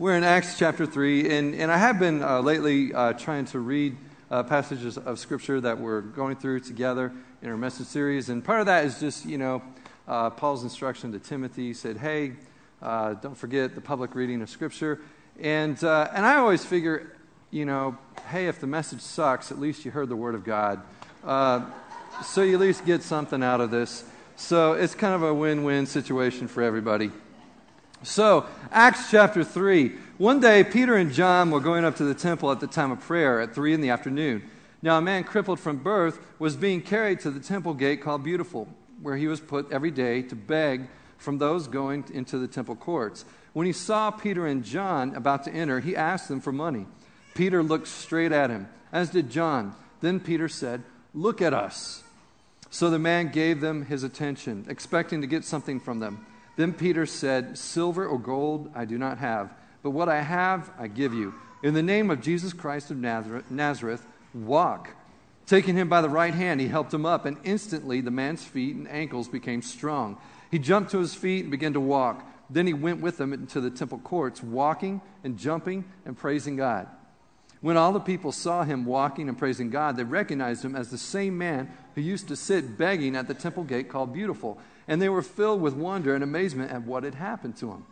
We're in Acts chapter 3, and, and I have been uh, lately uh, trying to read uh, passages of Scripture that we're going through together in our message series. And part of that is just, you know, uh, Paul's instruction to Timothy he said, hey, uh, don't forget the public reading of Scripture. And, uh, and I always figure, you know, hey, if the message sucks, at least you heard the Word of God. so you at least get something out of this. So it's kind of a win win situation for everybody. So, Acts chapter 3. One day, Peter and John were going up to the temple at the time of prayer at 3 in the afternoon. Now, a man crippled from birth was being carried to the temple gate called Beautiful, where he was put every day to beg from those going into the temple courts. When he saw Peter and John about to enter, he asked them for money. Peter looked straight at him, as did John. Then Peter said, Look at us. So the man gave them his attention, expecting to get something from them. Then Peter said, Silver or gold I do not have, but what I have I give you. In the name of Jesus Christ of Nazareth, Nazareth walk. Taking him by the right hand, he helped him up, and instantly the man's feet and ankles became strong. He jumped to his feet and began to walk. Then he went with them into the temple courts, walking and jumping and praising God. When all the people saw him walking and praising God, they recognized him as the same man who used to sit begging at the temple gate called Beautiful, and they were filled with wonder and amazement at what had happened to him.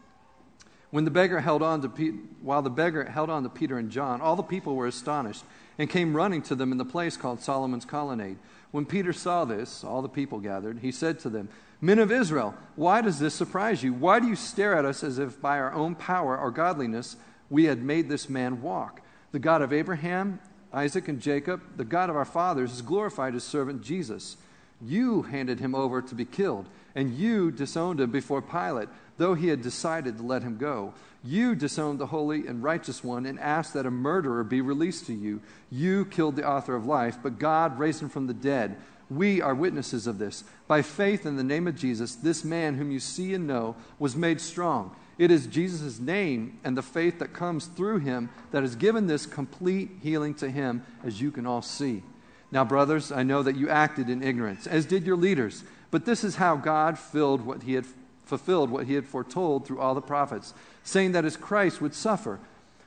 When the beggar held on to Pe- while the beggar held on to Peter and John, all the people were astonished and came running to them in the place called Solomon's colonnade. When Peter saw this, all the people gathered, he said to them, Men of Israel, why does this surprise you? Why do you stare at us as if by our own power or godliness we had made this man walk? The God of Abraham, Isaac, and Jacob, the God of our fathers, has glorified his servant Jesus. You handed him over to be killed, and you disowned him before Pilate, though he had decided to let him go. You disowned the holy and righteous one and asked that a murderer be released to you. You killed the author of life, but God raised him from the dead. We are witnesses of this. By faith in the name of Jesus, this man whom you see and know was made strong it is Jesus' name and the faith that comes through him that has given this complete healing to him, as you can all see. Now, brothers, I know that you acted in ignorance, as did your leaders, but this is how God filled what he had fulfilled what he had foretold through all the prophets, saying that as Christ would suffer.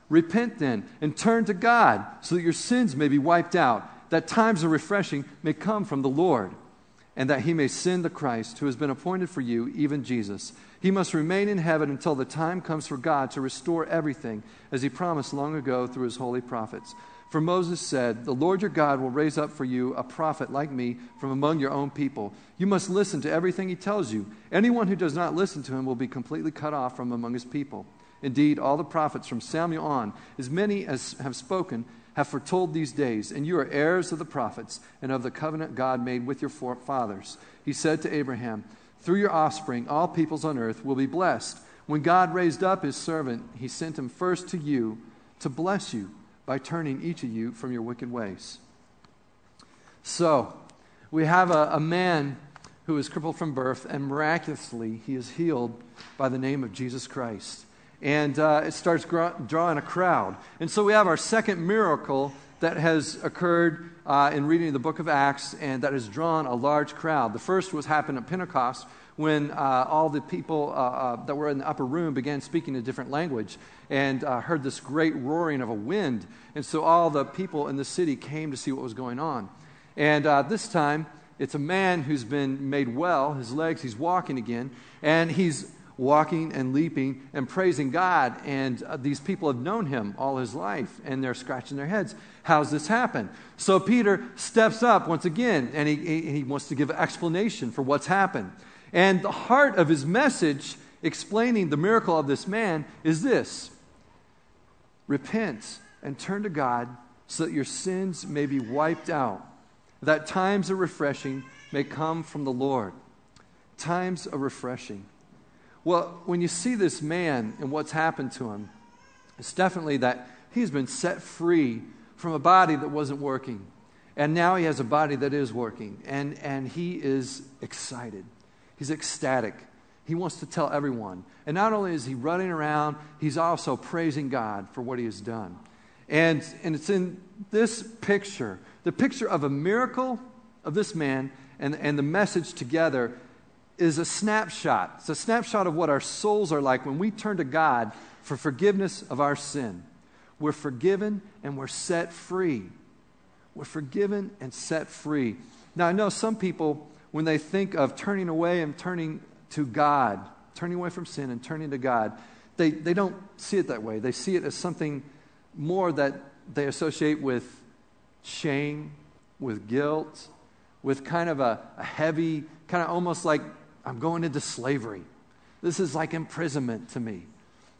Repent then and turn to God so that your sins may be wiped out, that times of refreshing may come from the Lord, and that he may send the Christ who has been appointed for you, even Jesus he must remain in heaven until the time comes for God to restore everything, as he promised long ago through his holy prophets. For Moses said, The Lord your God will raise up for you a prophet like me from among your own people. You must listen to everything he tells you. Anyone who does not listen to him will be completely cut off from among his people. Indeed, all the prophets from Samuel on, as many as have spoken, have foretold these days, and you are heirs of the prophets and of the covenant God made with your fathers. He said to Abraham, through your offspring, all peoples on earth will be blessed. When God raised up his servant, he sent him first to you to bless you by turning each of you from your wicked ways. So, we have a, a man who is crippled from birth, and miraculously, he is healed by the name of Jesus Christ. And uh, it starts drawing a crowd. And so, we have our second miracle that has occurred uh, in reading the book of Acts and that has drawn a large crowd. The first was happened at Pentecost when uh, all the people uh, uh that were in the upper room began speaking a different language and uh, heard this great roaring of a wind. And so all the people in the city came to see what was going on. And uh, this time, it's a man who's been made well, his legs, he's walking again, and he's walking and leaping and praising God. And uh, these people have known him all his life, and they're scratching their heads. How's this happen? So Peter steps up once again, and he, he, wants to give an explanation for what's happened. And the heart of his message, explaining the miracle of this man, is this Repent and turn to God so that your sins may be wiped out, that times of refreshing may come from the Lord. Times of refreshing. Well, when you see this man and what's happened to him, it's definitely that he's been set free from a body that wasn't working. And now he has a body that is working. And, and he is excited. He's ecstatic. He wants to tell everyone. And not only is he running around, he's also praising God for what he has done. And, and it's in this picture, the picture of a miracle of this man and, and the message together is a snapshot. It's a snapshot of what our souls are like when we turn to God for forgiveness of our sin. We're forgiven and we're set free. We're forgiven and set free. Now, I know some people, when they think of turning away and turning to God, turning away from sin and turning to God, they, they don't see it that way. They see it as something more that they associate with shame, with guilt, with kind of a, a heavy, kind of almost like I'm going into slavery. This is like imprisonment to me.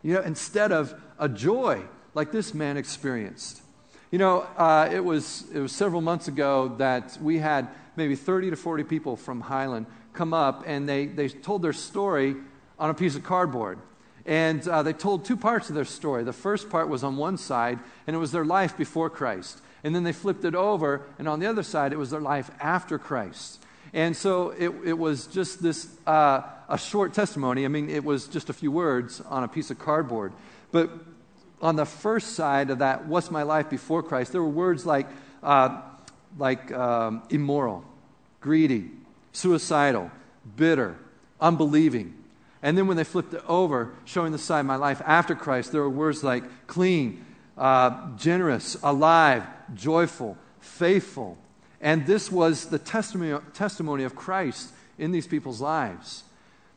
You know, instead of a joy like this man experienced. You know, uh, it, was, it was several months ago that we had maybe 30 to 40 people from Highland come up and they, they told their story on a piece of cardboard. And uh, they told two parts of their story. The first part was on one side, and it was their life before Christ. And then they flipped it over, and on the other side, it was their life after Christ. And so it, it was just this, uh, a short testimony. I mean, it was just a few words on a piece of cardboard. But on the first side of that, what's my life before Christ, there were words like, uh, like um, immoral, greedy, suicidal, bitter, unbelieving. And then when they flipped it over, showing the side of my life after Christ, there were words like clean, uh, generous, alive, joyful, faithful. And this was the testimony, testimony of Christ in these people's lives.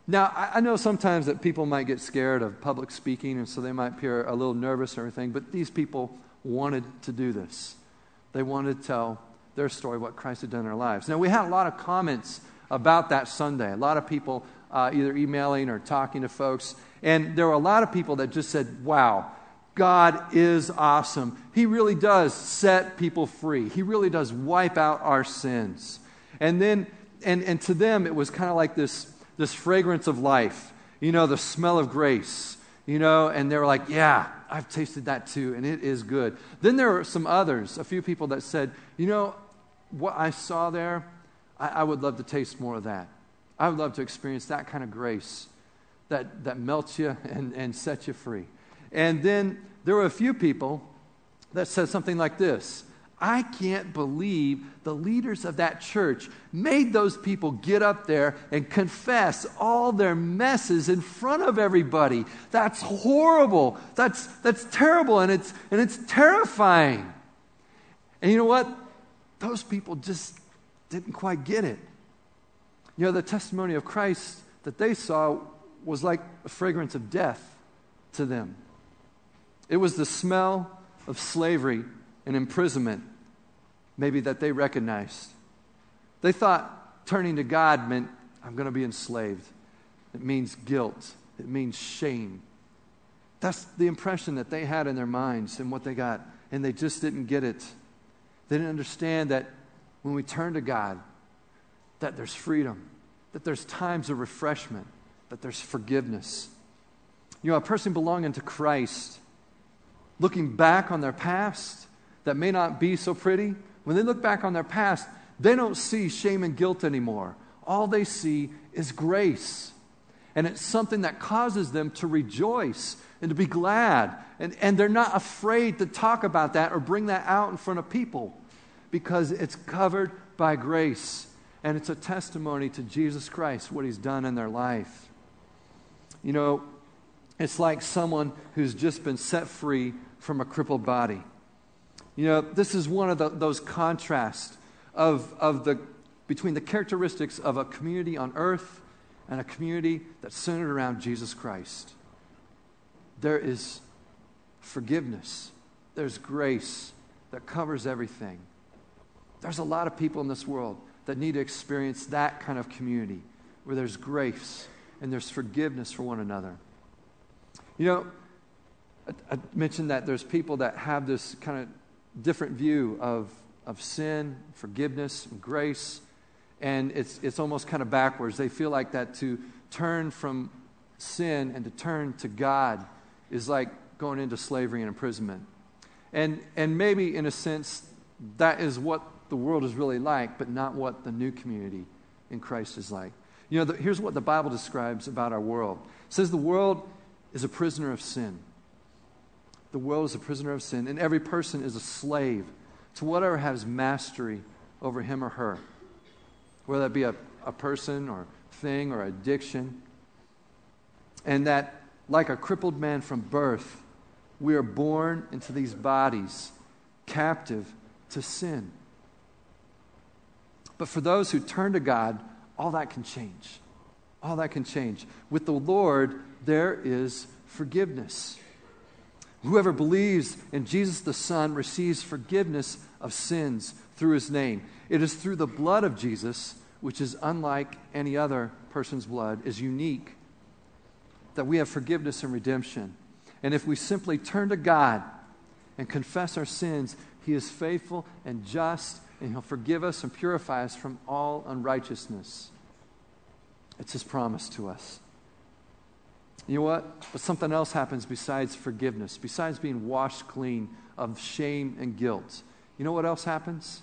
Now, I, know sometimes that people might get scared of public speaking, and so they might appear a little nervous or everything, but these people wanted to do this. They wanted to tell their story, what Christ had done in their lives. Now, we had a lot of comments about that Sunday. A lot of people uh, either emailing or talking to folks. And there were a lot of people that just said, wow, God is awesome. He really does set people free, He really does wipe out our sins. And then, and, and to them, it was kind of like this, this fragrance of life, you know, the smell of grace, you know, and they were like, yeah, I've tasted that too, and it is good. Then there were some others, a few people that said, you know, what I saw there, I, I would love to taste more of that. I would love to experience that kind of grace that, that melts you and, and sets you free. And then there were a few people that said something like this I can't believe the leaders of that church made those people get up there and confess all their messes in front of everybody. That's horrible. That's, that's terrible and it's, and it's terrifying. And you know what? Those people just didn't quite get it. You know, the testimony of Christ that they saw was like a fragrance of death to them. It was the smell of slavery and imprisonment, maybe that they recognized. They thought turning to God meant, I'm going to be enslaved. It means guilt, it means shame. That's the impression that they had in their minds and what they got, and they just didn't get it. They didn't understand that when we turn to God, that there's freedom, that there's times of refreshment, that there's forgiveness. You know, a person belonging to Christ, looking back on their past that may not be so pretty, when they look back on their past, they don't see shame and guilt anymore. All they see is grace. And it's something that causes them to rejoice and to be glad. And, and they're not afraid to talk about that or bring that out in front of people because it's covered by grace and it's a testimony to Jesus Christ, what he's done in their life. You know, it's like someone who's just been set free from a crippled body. You know, this is one of the, those contrasts of, of the, between the characteristics of a community on earth and a community that's centered around Jesus Christ. There is forgiveness, there's grace that covers everything. There's a lot of people in this world that need to experience that kind of community where there's grace and there's forgiveness for one another. You know, I, mentioned that there's people that have this kind of different view of, of sin, forgiveness, and grace, and it's, it's almost kind of backwards. They feel like that to turn from sin and to turn to God is like going into slavery and imprisonment. And, and maybe, in a sense, that is what the world is really like, but not what the new community in Christ is like. You know, the, here's what the Bible describes about our world it says the world is a prisoner of sin. The world is a prisoner of sin, and every person is a slave to whatever has mastery over him or her, whether that be a, a person or thing or addiction. And that, like a crippled man from birth, we are born into these bodies captive to sin. But for those who turn to God, all that can change. All that can change. With the Lord, there is forgiveness. Whoever believes in Jesus the Son receives forgiveness of sins through his name. It is through the blood of Jesus, which is unlike any other person's blood, is unique, that we have forgiveness and redemption. And if we simply turn to God and confess our sins, he is faithful and just, and he'll forgive us and purify us from all unrighteousness. It's his promise to us. You know what? But something else happens besides forgiveness, besides being washed clean of shame and guilt. You know what else happens?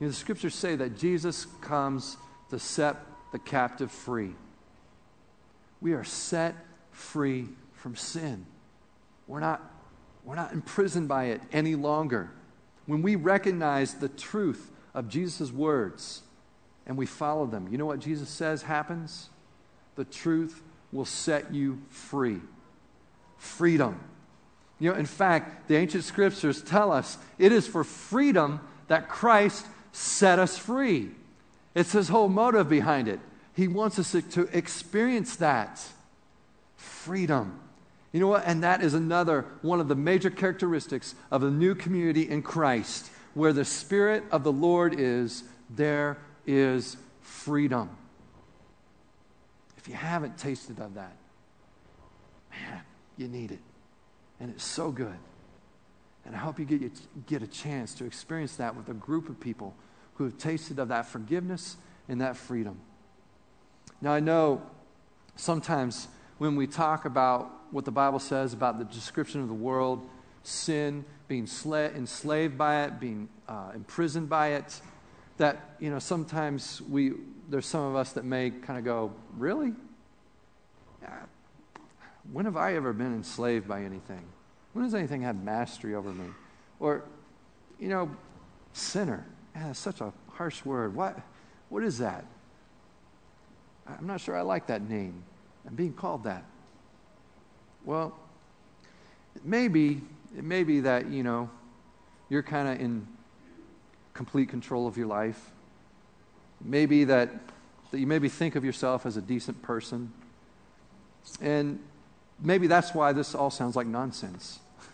You know, the scriptures say that Jesus comes to set the captive free. We are set free from sin. We're not, we're not imprisoned by it any longer. When we recognize the truth of Jesus' words and we follow them, you know what Jesus says happens? The truth will set you free. Freedom. You know, in fact, the ancient scriptures tell us it is for freedom that Christ set us free. It's his whole motive behind it. He wants us to experience that freedom. You know what? And that is another one of the major characteristics of the new community in Christ. Where the Spirit of the Lord is, there is freedom. If you haven't tasted of that, man, you need it. And it's so good. And I hope you get, you get a chance to experience that with a group of people who have tasted of that forgiveness and that freedom. Now, I know sometimes when we talk about what the Bible says about the description of the world, sin, being sla- enslaved by it, being uh, imprisoned by it, that, you know, sometimes we, there's some of us that may kind of go, really? Uh, when have I ever been enslaved by anything? When has anything had mastery over me? Or, you know, sinner. Yeah, that's such a harsh word. What, what is that? I'm not sure I like that name. I'm being called that. Well, it may be, it may be that, you know, you're kind of in complete control of your life. Maybe that, that you maybe think of yourself as a decent person. And maybe that's why this all sounds like nonsense.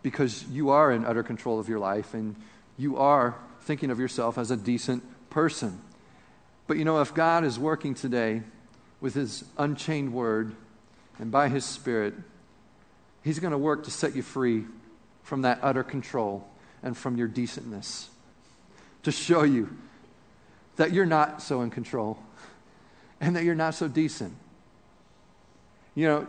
Because you are in utter control of your life and you are thinking of yourself as a decent person. But you know, if God is working today with His unchained word and by His Spirit, He's going to work to set you free from that utter control and from your decentness to show you that you're not so in control and that you're not so decent. You know,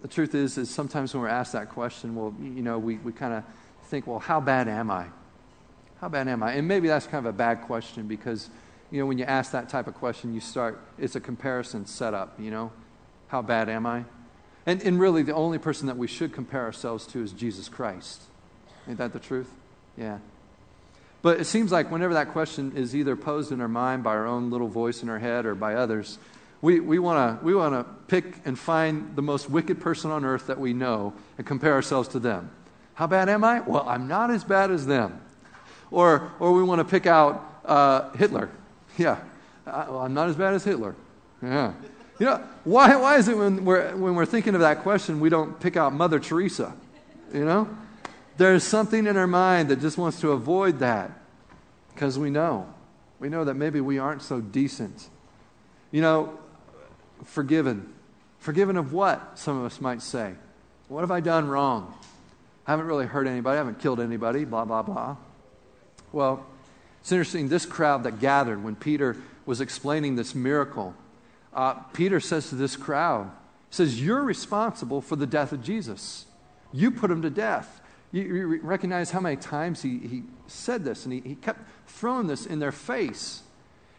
the truth is, is sometimes when we're asked that question, well, you know, we, we kind of think, well, how bad am I? How bad am I? And maybe that's kind of a bad question because, you know, when you ask that type of question, you start, it's a comparison setup, you know? How bad am I? And, and really, the only person that we should compare ourselves to is Jesus Christ. Ain't that the truth? Yeah. But it seems like whenever that question is either posed in our mind by our own little voice in our head or by others, we, we want to we wanna pick and find the most wicked person on earth that we know and compare ourselves to them. How bad am I? Well, I'm not as bad as them. Or, or we want to pick out uh, Hitler. Yeah, I, well, I'm not as bad as Hitler. Yeah. You know, why, why is it when we're, when we're thinking of that question, we don't pick out Mother Teresa? You know? There's something in our mind that just wants to avoid that because we know. We know that maybe we aren't so decent. You know, forgiven. Forgiven of what, some of us might say? What have I done wrong? I haven't really hurt anybody, I haven't killed anybody, blah, blah, blah. Well, it's interesting, this crowd that gathered when Peter was explaining this miracle, uh, Peter says to this crowd, he says, You're responsible for the death of Jesus. You put him to death. You, you recognize how many times he, he said this, and he, he kept throwing this in their face.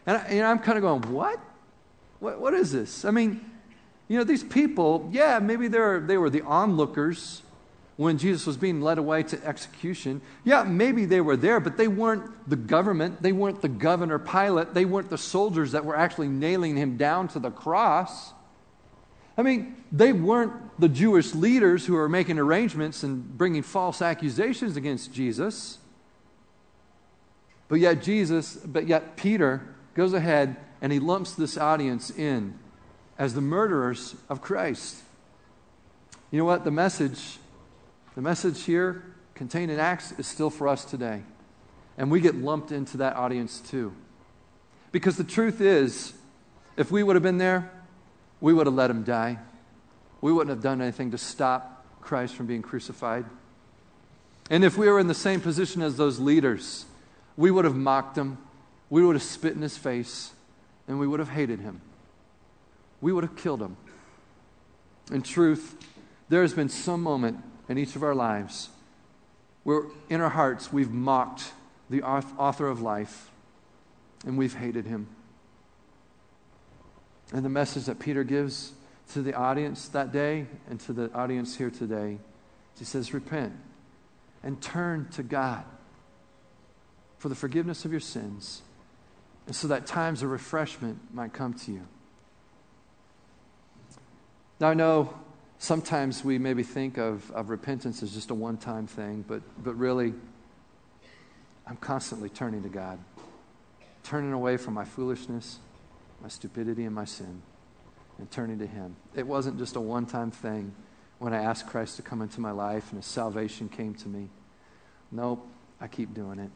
And, I, and I'm kind of going, What? what? What is this? I mean, you know, these people, yeah, maybe they're, they were the onlookers when Jesus was being led away to execution. Yeah, maybe they were there, but they weren't the government. They weren't the governor Pilate. They weren't the soldiers that were actually nailing him down to the cross. I mean, they weren't the Jewish leaders who are making arrangements and bringing false accusations against Jesus. But yet, Jesus, but yet, Peter goes ahead and he lumps this audience in as the murderers of Christ. You know what? The message, the message here contained in Acts is still for us today. And we get lumped into that audience too. Because the truth is, if we would have been there, we would have let him die. We wouldn't have done anything to stop Christ from being crucified. And if we were in the same position as those leaders, we would have mocked him, we would have spit in his face, and we would have hated him. We would have killed him. In truth, there has been some moment in each of our lives where in our hearts we've mocked the author of life and we've hated him. And the message that Peter gives to the audience that day and to the audience here today, he says, Repent and turn to God for the forgiveness of your sins, and so that times of refreshment might come to you. Now, I know sometimes we maybe think of, of repentance as just a one time thing, but, but really, I'm constantly turning to God, turning away from my foolishness, my stupidity, and my sin, and turning to Him. It wasn't just a one time thing when I asked Christ to come into my life and His salvation came to me. Nope, I keep doing it.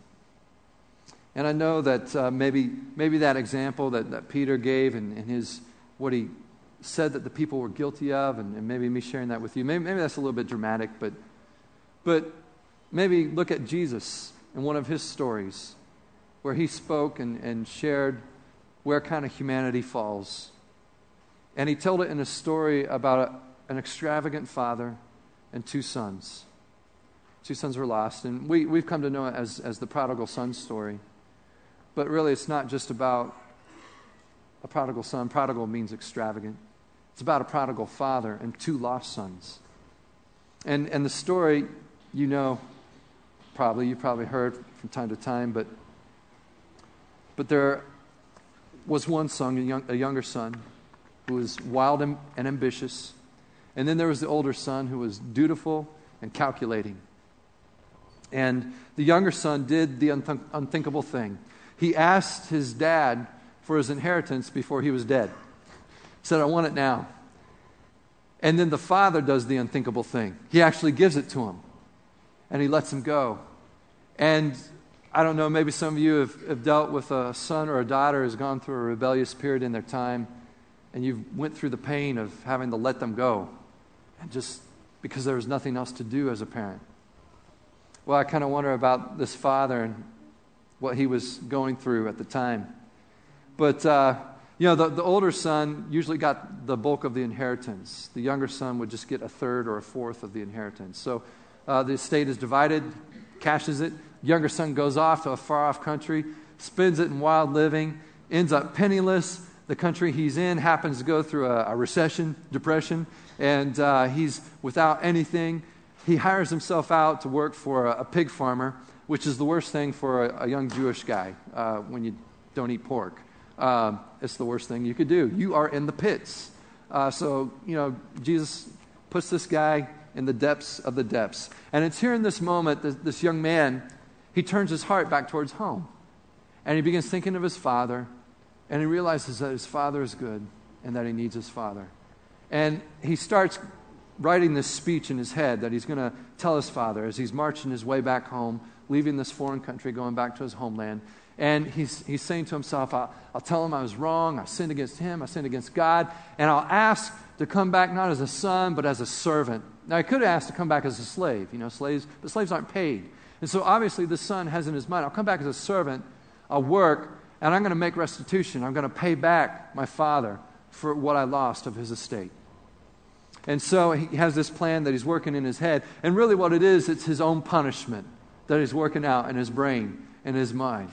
And I know that uh, maybe, maybe that example that, that Peter gave and, and his, what he said that the people were guilty of, and, and maybe me sharing that with you, maybe, maybe that's a little bit dramatic, but, but maybe look at Jesus in one of his stories where he spoke and, and shared where kind of humanity falls. And he told it in a story about a, an extravagant father and two sons. Two sons were lost, and we, we've come to know it as, as the prodigal son story. But really, it's not just about a prodigal son. Prodigal means extravagant. It's about a prodigal father and two lost sons. And, and the story, you know, probably, you've probably heard from time to time, but, but there was one son, a, young, a younger son, who was wild and, and ambitious. And then there was the older son who was dutiful and calculating. And the younger son did the unthinkable thing he asked his dad for his inheritance before he was dead. He said, I want it now. And then the father does the unthinkable thing. He actually gives it to him and he lets him go. And I don't know, maybe some of you have, have dealt with a son or a daughter who's gone through a rebellious period in their time and you've went through the pain of having to let them go and just because there was nothing else to do as a parent. Well, I kind of wonder about this father and what he was going through at the time. But, uh, you know, the, the older son usually got the bulk of the inheritance. The younger son would just get a third or a fourth of the inheritance. So uh, the estate is divided, cashes it. Younger son goes off to a far off country, spends it in wild living, ends up penniless. The country he's in happens to go through a, a recession, depression, and uh, he's without anything. He hires himself out to work for a, a pig farmer which is the worst thing for a, a young Jewish guy uh, when you don't eat pork. Um, it's the worst thing you could do. You are in the pits. Uh, so, you know, Jesus puts this guy in the depths of the depths. And it's here in this moment that this young man, he turns his heart back towards home. And he begins thinking of his father, and he realizes that his father is good and that he needs his father. And he starts writing this speech in his head that he's going to tell his father as he's marching his way back home leaving this foreign country, going back to his homeland. And he's, he's saying to himself, I'll, I'll tell him I was wrong. I sinned against him. I sinned against God. And I'll ask to come back not as a son, but as a servant. Now, I could have asked to come back as a slave, you know, slaves, but slaves aren't paid. And so obviously the son has in his mind, I'll come back as a servant, I'll work, and I'm going to make restitution. I'm going to pay back my father for what I lost of his estate. And so he has this plan that he's working in his head. And really, what it is, it's his own punishment that he's working out in his brain and his mind.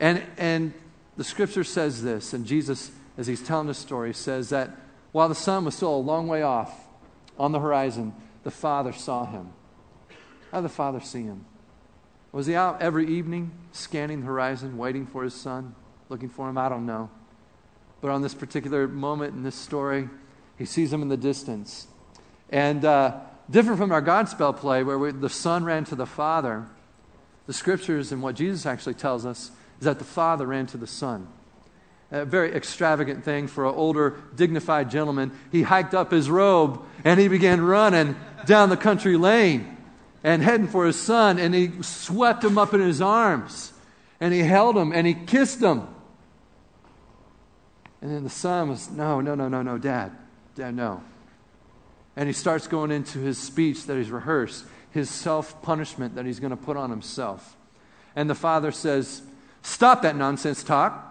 And, and the scripture says this, and Jesus, as he's telling the story, says that while the son was still a long way off on the horizon, the Father saw him. How did the Father see him? Was he out every evening scanning the horizon, waiting for his son, looking for him? I don't know. But on this particular moment in this story, he sees him in the distance. And uh, different from our Godspell play, where we, the son ran to the Father, the scriptures and what Jesus actually tells us is that the Father ran to the Son. A very extravagant thing for an older, dignified gentleman. He hiked up his robe and he began running down the country lane and heading for his son, and he swept him up in his arms and he held him and he kissed him. And then the son was, No, no, no, no, no, Dad. Dad, no. And he starts going into his speech that he's rehearsed, his self punishment that he's going to put on himself. And the father says, Stop that nonsense talk.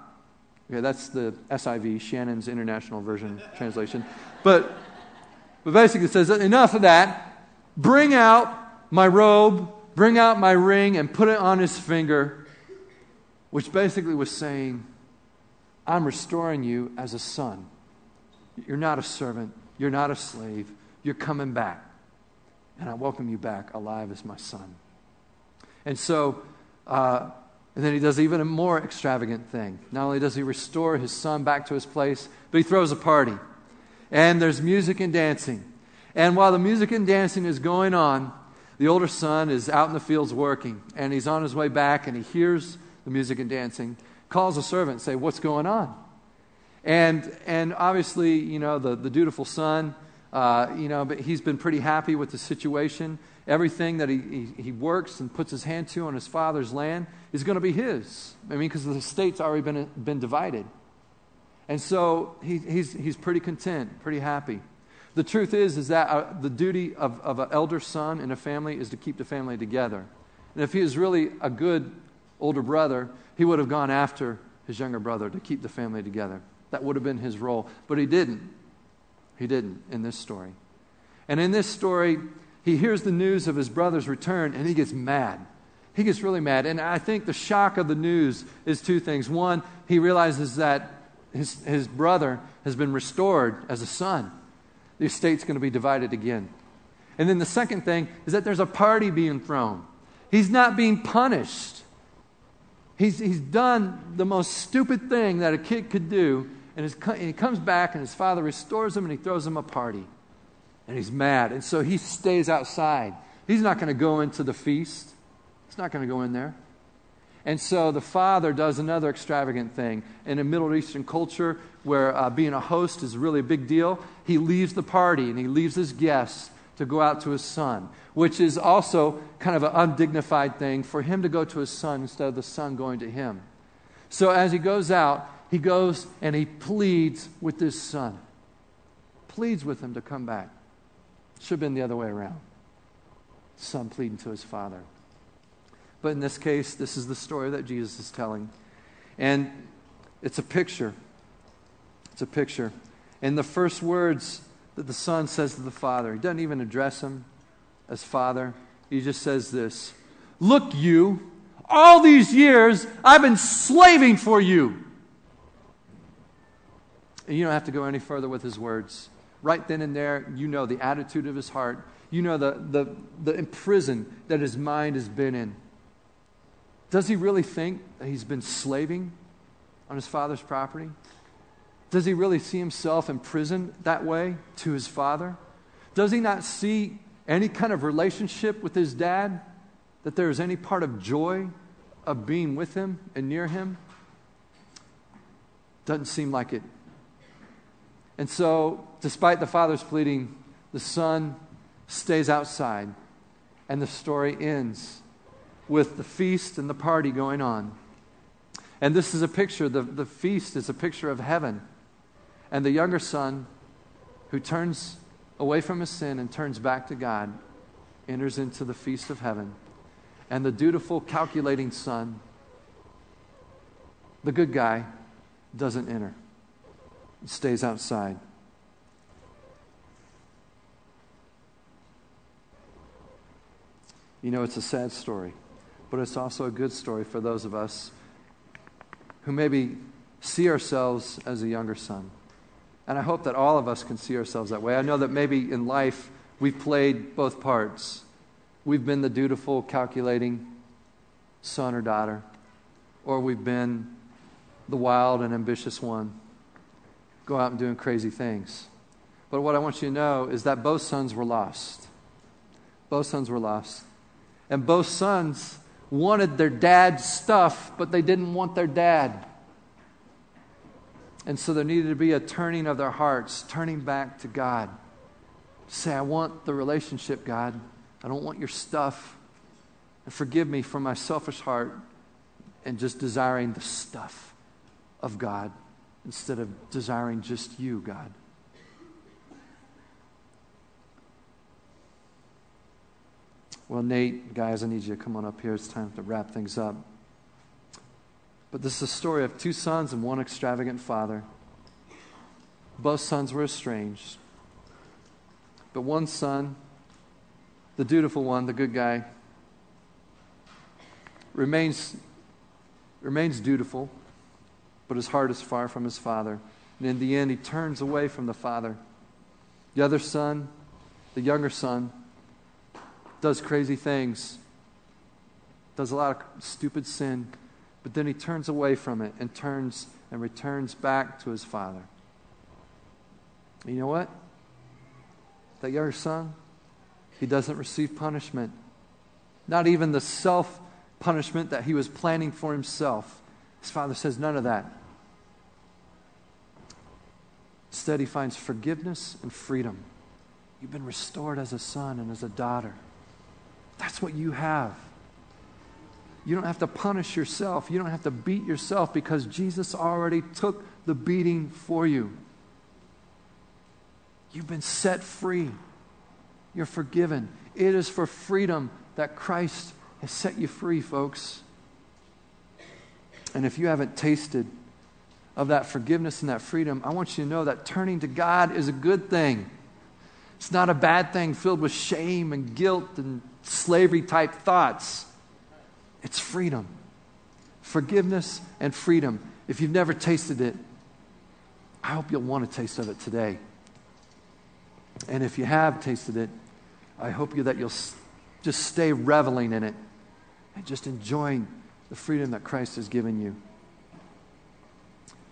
Okay, that's the SIV, Shannon's International Version translation. But, but basically it says, Enough of that. Bring out my robe, bring out my ring, and put it on his finger, which basically was saying, I'm restoring you as a son. You're not a servant, you're not a slave, you're coming back. And I welcome you back alive as my son. And so, uh, and then he does even a more extravagant thing. Not only does he restore his son back to his place, but he throws a party. And there's music and dancing. And while the music and dancing is going on, the older son is out in the fields working. And he's on his way back and he hears the music and dancing, calls a servant and say, What's going on? And, and obviously, you know, the, the dutiful son, uh, you know, but he's been pretty happy with the situation. Everything that he, he, he, works and puts his hand to on his father's land is going to be his. I mean, because the state's already been, been divided. And so he, he's, he's pretty content, pretty happy. The truth is, is that uh, the duty of, of an elder son in a family is to keep the family together. And if he is really a good older brother, he would have gone after his younger brother to keep the family together. That would have been his role. But he didn't. He didn't in this story. And in this story, he hears the news of his brother's return and he gets mad. He gets really mad. And I think the shock of the news is two things. One, he realizes that his, his brother has been restored as a son. The estate's going to be divided again. And then the second thing is that there's a party being thrown. He's not being punished. He's, he's done the most stupid thing that a kid could do, and, his, and he comes back, and his father restores him, and he throws him a party. And he's mad. And so he stays outside. He's not going to go into the feast, he's not going to go in there. And so the father does another extravagant thing. In a Middle Eastern culture where uh, being a host is really a big deal, he leaves the party and he leaves his guests to go out to his son, which is also kind of an undignified thing for him to go to his son instead of the son going to him. So as he goes out, he goes and he pleads with this son. Pleads with him to come back. Should have been the other way around. Son pleading to his father. But in this case, this is the story that Jesus is telling. And it's a picture. It's a picture. And the first words that the son says to the father, he doesn't even address him as father. He just says this Look, you, all these years I've been slaving for you. And you don't have to go any further with his words. Right then and there, you know the attitude of his heart. You know the, the, the prison that his mind has been in. Does he really think that he's been slaving on his father's property? Does he really see himself imprisoned that way to his father? Does he not see any kind of relationship with his dad? That there is any part of joy of being with him and near him? Doesn't seem like it and so, despite the father's pleading, the son stays outside, and the story ends with the feast and the party going on. And this is a picture, the, the feast is a picture of heaven. And the younger son, who turns away from his sin and turns back to God, enters into the feast of heaven. And the dutiful, calculating son, the good guy, doesn't enter stays outside. You know, it's a sad story, but it's also a good story for those of us who maybe see ourselves as a younger son. And I hope that all of us can see ourselves that way. I know that maybe in life We've played both parts. We've been the dutiful, calculating son or daughter, or we've been the wild and ambitious one, go out and doing crazy things. But what I want you to know is that both sons were lost. Both sons were lost. And both sons wanted their dad's stuff, but they didn't want their dad. And so there needed to be a turning of their hearts, turning back to God. Say, I want the relationship, God. I don't want your stuff. And forgive me for my selfish heart and just desiring the stuff of God instead of desiring just you, God. Well, Nate, guys, I need you to come on up here. It's time to wrap things up. But this is a story of two sons and one extravagant father. Both sons were estranged. But one son, the dutiful one, the good guy, remains, remains dutiful, but his heart is far from his father. And in the end, he turns away from the father. The other son, the younger son, does crazy things, does a lot of stupid sin, but then he turns away from it and turns and returns back to his father. You know what? That younger son, he doesn't receive punishment. Not even the self punishment that he was planning for himself. His father says none of that. Instead, he finds forgiveness and freedom. You've been restored as a son and as a daughter. That's what you have. You don't have to punish yourself. You don't have to beat yourself because Jesus already took the beating for you. You've been set free. You're forgiven. It is for freedom that Christ has set you free, folks. And if you haven't tasted of that forgiveness and that freedom, I want you to know that turning to God is a good thing. It's not a bad thing filled with shame and guilt and slavery type thoughts. It's freedom. Forgiveness and freedom. If you've never tasted it, I hope you'll want a taste of it today. And if you have tasted it, I hope you that you'll just stay reveling in it and just enjoying the freedom that Christ has given you.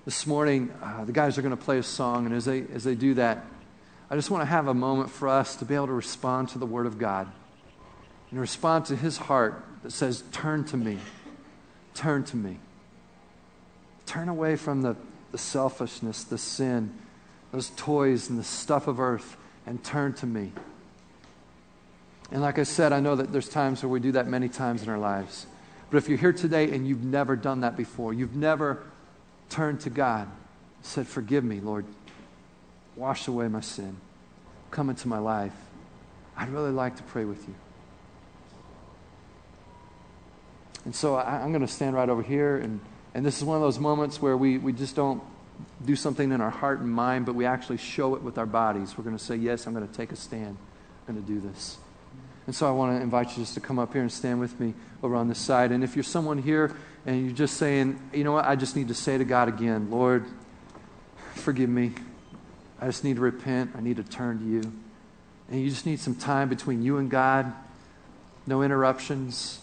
This morning, uh, the guys are going to play a song, and as they, as they do that, I just want to have a moment for us to be able to respond to the Word of God and respond to his heart that says, Turn to me. Turn to me. Turn away from the, the selfishness, the sin, those toys, and the stuff of earth, and turn to me. And like I said, I know that there's times where we do that many times in our lives. But if you're here today and you've never done that before, you've never turned to God, said, Forgive me, Lord. Wash away my sin. Come into my life. I'd really like to pray with you. And so I, am going to stand right over here. And, and this is one of those moments where we, we just don't do something in our heart and mind, but we actually show it with our bodies. We're going to say, Yes, I'm going to take a stand. I'm going to do this. And so I want to invite you just to come up here and stand with me over on this side. And if you're someone here and you're just saying, you know what, I just need to say to God again, Lord, forgive me. I just need to repent. I need to turn to you. And you just need some time between you and God, no interruptions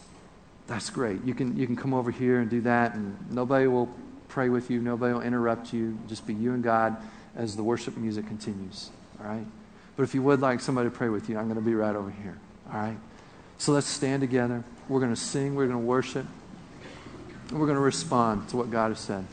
that's great. You can, you can come over here and do that, and nobody will pray with you, nobody will interrupt you. Just be you and God as the worship music continues. All right? But if you would like somebody to pray with you, I'm going to be right over here. All right? So let's stand together. We're going to sing, we're going to worship, and we're going to respond to what God has said.